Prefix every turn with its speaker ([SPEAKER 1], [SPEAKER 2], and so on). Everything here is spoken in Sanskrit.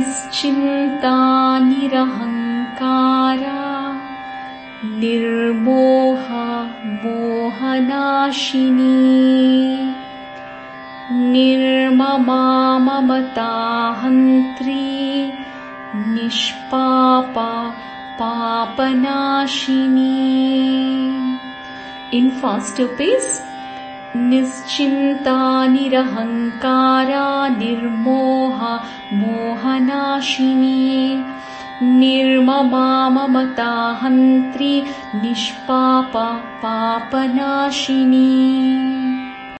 [SPEAKER 1] निश्चिन्ता निरहङ्कारा निर्मोहा मोहनाशिनी निर्ममा ममताहन्त्री निष्पापा पापनाशिनी। इन् फास्टर् पेस् निश्चिन्ता निरहङ्कारा निर्मोहा मोहनाशिनी। निर्ममा ममताहन्त्री निष्पापा पापनाशिनी